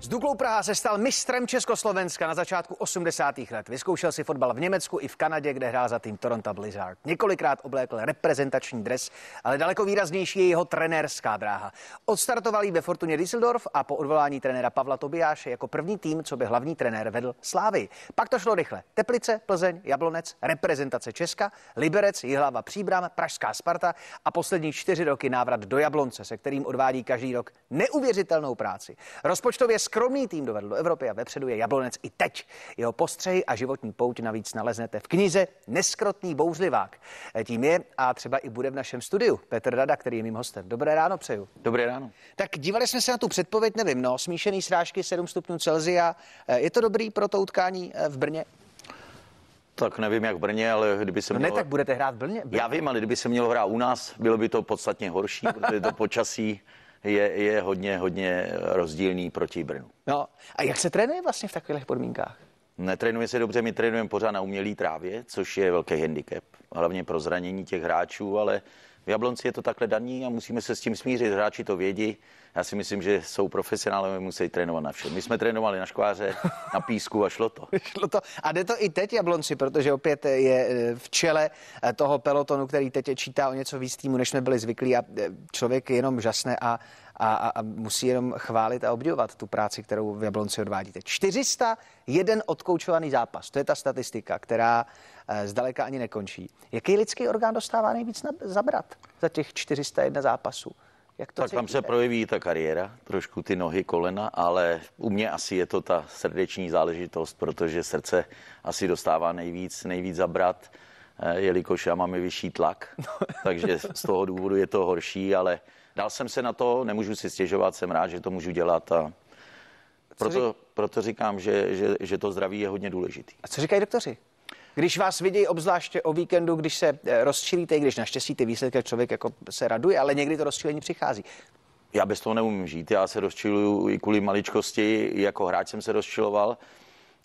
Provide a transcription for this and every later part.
S Duklou Praha se stal mistrem Československa na začátku 80. let. Vyzkoušel si fotbal v Německu i v Kanadě, kde hrál za tým Toronto Blizzard. Několikrát oblékl reprezentační dres, ale daleko výraznější je jeho trenérská dráha. Odstartoval jí ve Fortuně Düsseldorf a po odvolání trenéra Pavla Tobiáše jako první tým, co by hlavní trenér vedl Slávy. Pak to šlo rychle. Teplice, Plzeň, Jablonec, reprezentace Česka, Liberec, Jihlava, Příbram, Pražská Sparta a poslední čtyři roky návrat do Jablonce, se kterým odvádí každý rok neuvěřitelnou práci. Rozpočtově skromný tým dovedl do Evropy a vepředu je Jablonec i teď. Jeho postřehy a životní pouť navíc naleznete v knize Neskrotný bouřlivák. Tím je a třeba i bude v našem studiu Petr Rada, který je mým hostem. Dobré ráno přeju. Dobré ráno. Tak dívali jsme se na tu předpověď, nevím, no, smíšený srážky 7 stupňů Celzia. Je to dobrý pro to utkání v Brně? Tak nevím, jak v Brně, ale kdyby se no mělo... ne, tak budete hrát v Brně? Já vím, ale kdyby se mělo hrát u nás, bylo by to podstatně horší, protože to počasí je, je hodně, hodně rozdílný proti Brnu. No a jak se trénuje vlastně v takových podmínkách? Netrénuje se dobře, my trénujeme pořád na umělý trávě, což je velký handicap, hlavně pro zranění těch hráčů, ale v Jablonci je to takhle daný a musíme se s tím smířit. Hráči to vědí. Já si myslím, že jsou profesionálové, musí trénovat na všem. My jsme trénovali na škváře, na písku a šlo to. šlo to. A jde to i teď Jablonci, protože opět je v čele toho pelotonu, který teď čítá o něco víc týmu, než jsme byli zvyklí a člověk jenom žasne a, a, a musí jenom chválit a obdivovat tu práci, kterou v Jablonci odvádíte. 401 odkoučovaný zápas, to je ta statistika, která zdaleka ani nekončí. Jaký lidský orgán dostává nejvíc na, zabrat za těch 401 zápasů? Jak to tak tam se projeví ta kariéra, trošku ty nohy, kolena, ale u mě asi je to ta srdeční záležitost, protože srdce asi dostává nejvíc, nejvíc zabrat, jelikož já mám i vyšší tlak, takže z toho důvodu je to horší, ale dal jsem se na to, nemůžu si stěžovat, jsem rád, že to můžu dělat a proto, proto říkám, že, že, že to zdraví je hodně důležitý. A co říkají doktoři? Když vás vidějí obzvláště o víkendu, když se rozčilíte, i když naštěstí ty výsledky člověk jako se raduje, ale někdy to rozčilení přichází. Já bez toho neumím žít. Já se rozčiluju i kvůli maličkosti, jako hráč jsem se rozčiloval,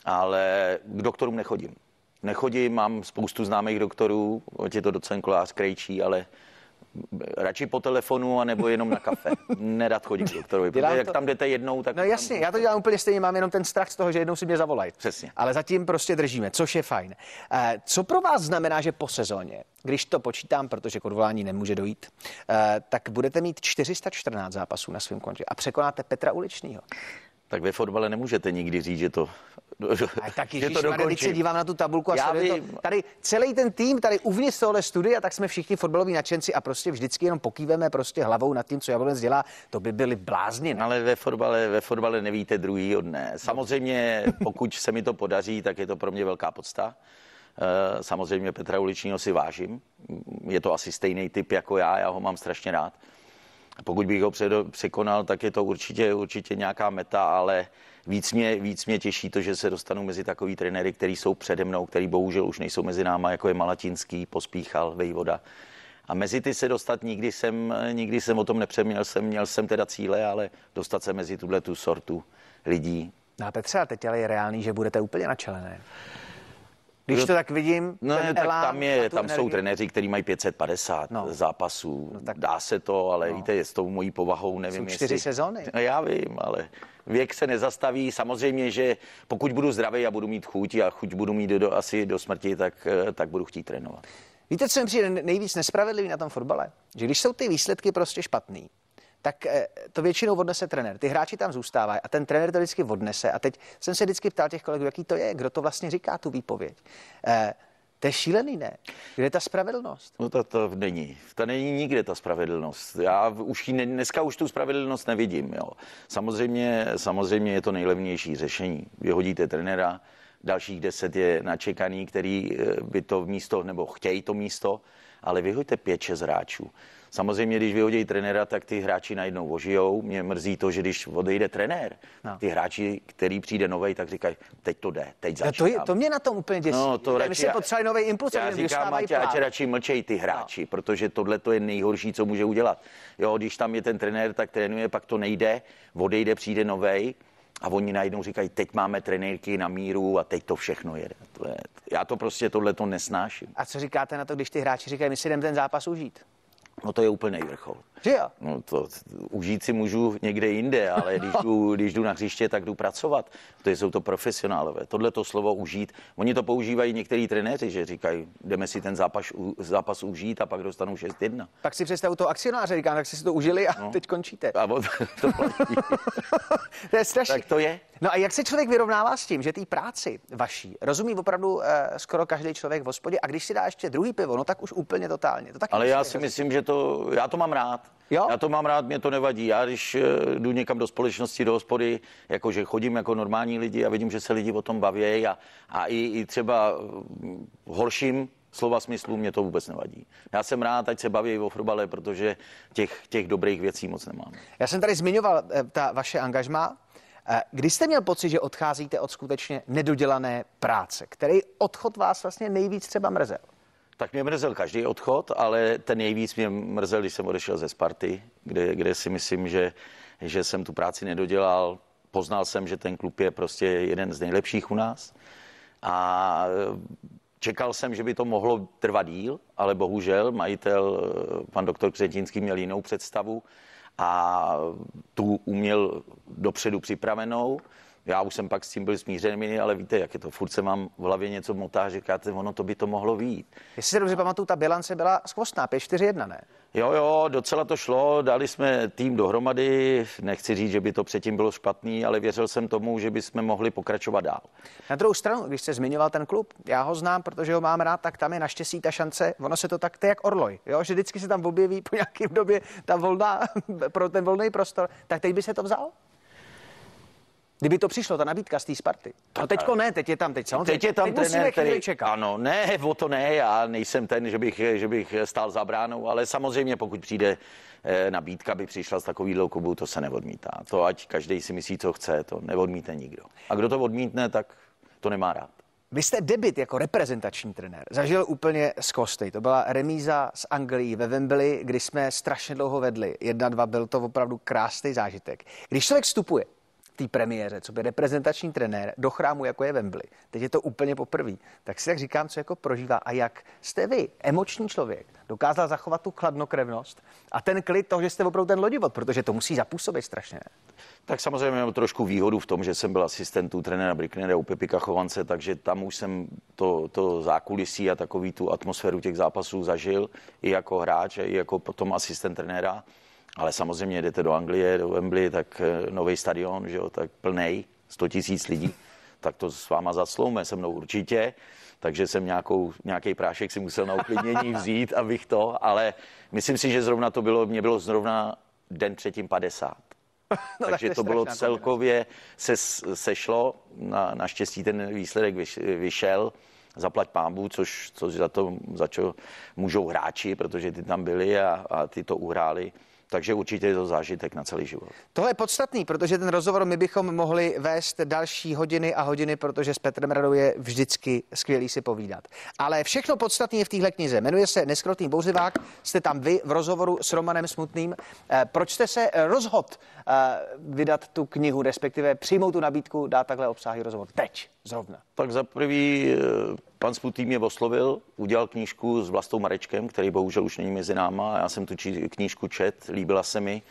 ale k doktorům nechodím. Nechodím, mám spoustu známých doktorů, je to docent Kolář, Krejčí, ale radši po telefonu, anebo jenom na kafe. Nedat chodit k doktorovi, protože to... jak tam jdete jednou, tak... No jasně, já to dělám úplně stejně, mám jenom ten strach z toho, že jednou si mě zavolají. Přesně. Ale zatím prostě držíme, což je fajn. Eh, co pro vás znamená, že po sezóně, když to počítám, protože k odvolání nemůže dojít, eh, tak budete mít 414 zápasů na svém kontě a překonáte Petra Uličního? Tak ve fotbale nemůžete nikdy říct, že to a tak ježiš, to když se dívám na tu tabulku a Já to, tady celý ten tým, tady uvnitř tohle studia, tak jsme všichni fotbaloví nadšenci a prostě vždycky jenom pokýveme prostě hlavou nad tím, co Jablonec dělá, to by byli blázni. Ale ve fotbale, ve fotbale nevíte druhý od dne. Samozřejmě, pokud se mi to podaří, tak je to pro mě velká podsta. Eh, samozřejmě Petra Uličního si vážím. Je to asi stejný typ jako já, já ho mám strašně rád. Pokud bych ho překonal, tak je to určitě, určitě nějaká meta, ale víc mě, víc mě těší to, že se dostanu mezi takový trenéry, který jsou přede mnou, který bohužel už nejsou mezi náma, jako je Malatinský, Pospíchal, Vejvoda. A mezi ty se dostat nikdy jsem, nikdy jsem o tom nepřeměl, jsem, měl jsem teda cíle, ale dostat se mezi tuhle tu sortu lidí. No a Petře, a teď ale je reálný, že budete úplně na čele? Když Kdo, to tak vidím, no, ten tak tam, je, tam jsou trenéři, kteří mají 550 no. zápasů. No, tak, Dá se to, ale no. víte, s tou mojí povahou nevím, jsou čtyři jestli... sezóny. No, já vím, ale věk se nezastaví. Samozřejmě, že pokud budu zdravý a budu mít chuť a chuť budu mít do, asi do smrti, tak, tak budu chtít trénovat. Víte, co mi přijde nejvíc nespravedlivý na tom fotbale? Že když jsou ty výsledky prostě špatný, tak eh, to většinou odnese trenér. Ty hráči tam zůstávají a ten trenér to vždycky odnese. A teď jsem se vždycky ptal těch kolegů, jaký to je, kdo to vlastně říká, tu výpověď. Eh, to je šílený, ne? Kde je ta spravedlnost? No to, to není. To není nikde ta spravedlnost. Já už ji, dneska už tu spravedlnost nevidím. Jo. Samozřejmě, samozřejmě je to nejlevnější řešení. Vyhodíte trenéra, dalších deset je načekaný, který eh, by to místo, nebo chtějí to místo, ale vyhoďte pět, šest hráčů. Samozřejmě, když vyhodí trenéra, tak ty hráči najednou ožijou. Mě mrzí to, že když odejde trenér, no. ty hráči, který přijde nový, tak říkají, teď to jde, teď začíná. To, je, to mě na tom úplně děsí. No, to radši, se potřebuje nový impuls, já říkám, ať, ať radši mlčej ty hráči, no. protože tohle to je nejhorší, co může udělat. Jo, když tam je ten trenér, tak trénuje, pak to nejde, odejde, přijde novej a oni najednou říkají, teď máme trenérky na míru a teď to všechno jede. To je, já to prostě tohle to nesnáším. A co říkáte na to, když ty hráči říkají, my si jdeme ten zápas užít? No to je úplně nejvrchol. Že jo? No to užít si můžu někde jinde, ale když jdu, když jdu na hřiště, tak jdu pracovat. To jsou to profesionálové. Tohle to slovo užít. Oni to používají některý trenéři, že říkají, jdeme si ten zápas, zápas užít a pak dostanou 6-1. Tak si představu toho akcionáře, říkám, tak si si to užili a no. teď končíte. A to platí. to je strašný. Tak to je. No a jak se člověk vyrovnává s tím, že té práci vaší rozumí opravdu uh, skoro každý člověk v hospodě a když si dá ještě druhý pivo, no tak už úplně totálně. To taky Ale já si myslím, že to, já to mám rád. Jo? Já to mám rád, mě to nevadí. Já když uh, jdu někam do společnosti, do hospody, jakože chodím jako normální lidi a vidím, že se lidi o tom baví a, a i, i třeba horším slova smyslu mě to vůbec nevadí. Já jsem rád, ať se baví o fotbale, protože těch, těch dobrých věcí moc nemám. Já jsem tady zmiňoval eh, ta vaše angažma. Eh, kdy jste měl pocit, že odcházíte od skutečně nedodělané práce? Který odchod vás vlastně nejvíc třeba mrzel? Tak mě mrzel každý odchod, ale ten nejvíc mě mrzel, když jsem odešel ze Sparty, kde, kde si myslím, že, že jsem tu práci nedodělal. Poznal jsem, že ten klub je prostě jeden z nejlepších u nás. A Čekal jsem, že by to mohlo trvat díl, ale bohužel majitel, eh, pan doktor Křetínský, měl jinou představu a tu uměl dopředu připravenou. Já už jsem pak s tím byl smířený, ale víte, jak je to, furt se mám v hlavě něco motá, říkáte, ono to by to mohlo být. Jestli se dobře pamatuju, ta bilance byla skvostná, 5-4-1, ne? Jo, jo, docela to šlo, dali jsme tým dohromady, nechci říct, že by to předtím bylo špatný, ale věřil jsem tomu, že bychom mohli pokračovat dál. Na druhou stranu, když jste zmiňoval ten klub, já ho znám, protože ho mám rád, tak tam je naštěstí ta šance, ono se to tak, to je jak Orloj, jo? že vždycky se tam objeví po nějakém době ta volná, pro ten volný prostor, tak teď by se to vzal? Kdyby to přišlo, ta nabídka z té Sparty. No teďko ne, teď je tam, teď samozřejmě. Teď je tam teď trenér, který, čekat. ano, ne, o to ne, já nejsem ten, že bych, že bych stál za bránou, ale samozřejmě pokud přijde eh, nabídka, by přišla z takového klubu, to se neodmítá. To ať každý si myslí, co chce, to neodmítne nikdo. A kdo to odmítne, tak to nemá rád. Vy jste debit jako reprezentační trenér zažil úplně z kostej. To byla remíza s Anglií ve Wembley, kdy jsme strašně dlouho vedli. Jedna, dva, byl to opravdu krásný zážitek. Když člověk vstupuje té premiéře, co by reprezentační trenér do chrámu, jako je Wembley. Teď je to úplně poprvé. Tak si tak říkám, co jako prožívá a jak jste vy, emoční člověk, dokázal zachovat tu chladnokrevnost a ten klid toho, že jste opravdu ten lodivod, protože to musí zapůsobit strašně. Tak samozřejmě mám trošku výhodu v tom, že jsem byl asistentů trenéra Bricknera u Pepika Chovance, takže tam už jsem to, to zákulisí a takový tu atmosféru těch zápasů zažil i jako hráč, i jako potom asistent trenéra. Ale samozřejmě jdete do Anglie, do Wembley, tak eh, nový stadion, že jo, tak plnej, 100 tisíc lidí, tak to s váma zasloume se mnou určitě. Takže jsem nějakou, nějaký prášek si musel na uklidnění vzít, abych to, ale myslím si, že zrovna to bylo, mě bylo zrovna den předtím 50. No, Takže to bylo celkově, se, sešlo, na, naštěstí ten výsledek vyšel, zaplať pámbu, což, což za to, za čo můžou hráči, protože ty tam byli a, a ty to uhráli. Takže určitě je to zážitek na celý život. Tohle je podstatný, protože ten rozhovor my bychom mohli vést další hodiny a hodiny, protože s Petrem Radou je vždycky skvělý si povídat. Ale všechno podstatné je v téhle knize. Jmenuje se Neskrotný bouřivák. Jste tam vy v rozhovoru s Romanem Smutným. Eh, proč jste se rozhodl eh, vydat tu knihu, respektive přijmout tu nabídku, dát takhle obsáhlý rozhovor? Teď, zrovna. Tak za prvý eh, Pan Smutý mě oslovil, udělal knížku s Vlastou Marečkem, který bohužel už není mezi náma. Já jsem tu knížku čet, líbila se mi,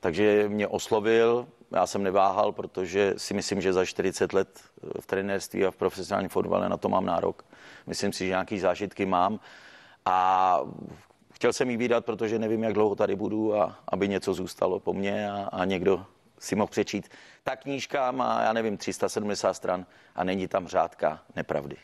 takže mě oslovil. Já jsem neváhal, protože si myslím, že za 40 let v trenérství a v profesionálním fotbale na to mám nárok. Myslím si, že nějaký zážitky mám. A chtěl jsem jí vydat, protože nevím, jak dlouho tady budu a aby něco zůstalo po mně a, a někdo si mohl přečít. Ta knížka má, já nevím, 370 stran a není tam řádka nepravdy.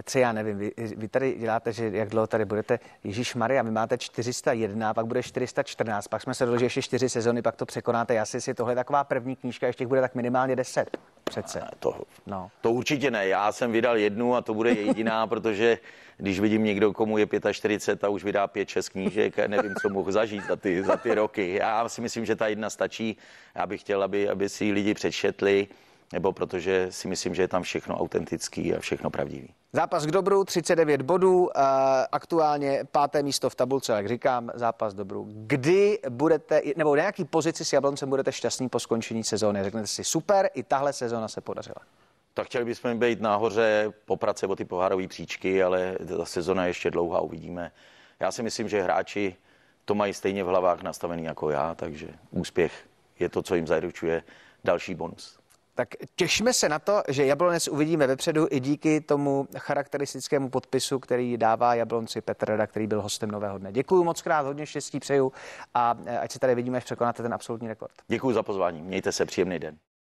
Petře, já nevím, vy, vy tady děláte, že jak dlouho tady budete, Ježíš Maria, vy máte 401, pak bude 414, pak jsme se dohodli, že ještě 4 sezony, pak to překonáte. Já si si tohle je taková první knížka, ještě bude tak minimálně 10 přece. To, no. to určitě ne, já jsem vydal jednu a to bude jediná, protože když vidím někdo, komu je 45 a už vydá 5-6 knížek, nevím, co mohu zažít za ty, za ty roky. Já si myslím, že ta jedna stačí. Já bych chtěl, aby, aby si lidi přečetli nebo protože si myslím, že je tam všechno autentický a všechno pravdivý. Zápas k dobru, 39 bodů, aktuálně páté místo v tabulce, jak říkám, zápas dobru. Kdy budete, nebo na jaký pozici s Jabloncem budete šťastní po skončení sezóny? Řeknete si, super, i tahle sezóna se podařila. Tak chtěli bychom být nahoře, poprat se o ty pohárové příčky, ale ta sezona je ještě dlouhá, uvidíme. Já si myslím, že hráči to mají stejně v hlavách nastavený jako já, takže úspěch je to, co jim zaručuje další bonus. Tak těšíme se na to, že Jablonec uvidíme vepředu i díky tomu charakteristickému podpisu, který dává Jablonci Petr Rada, který byl hostem Nového dne. Děkuji moc krát, hodně štěstí přeju a ať se tady vidíme, až překonáte ten absolutní rekord. Děkuji za pozvání, mějte se příjemný den.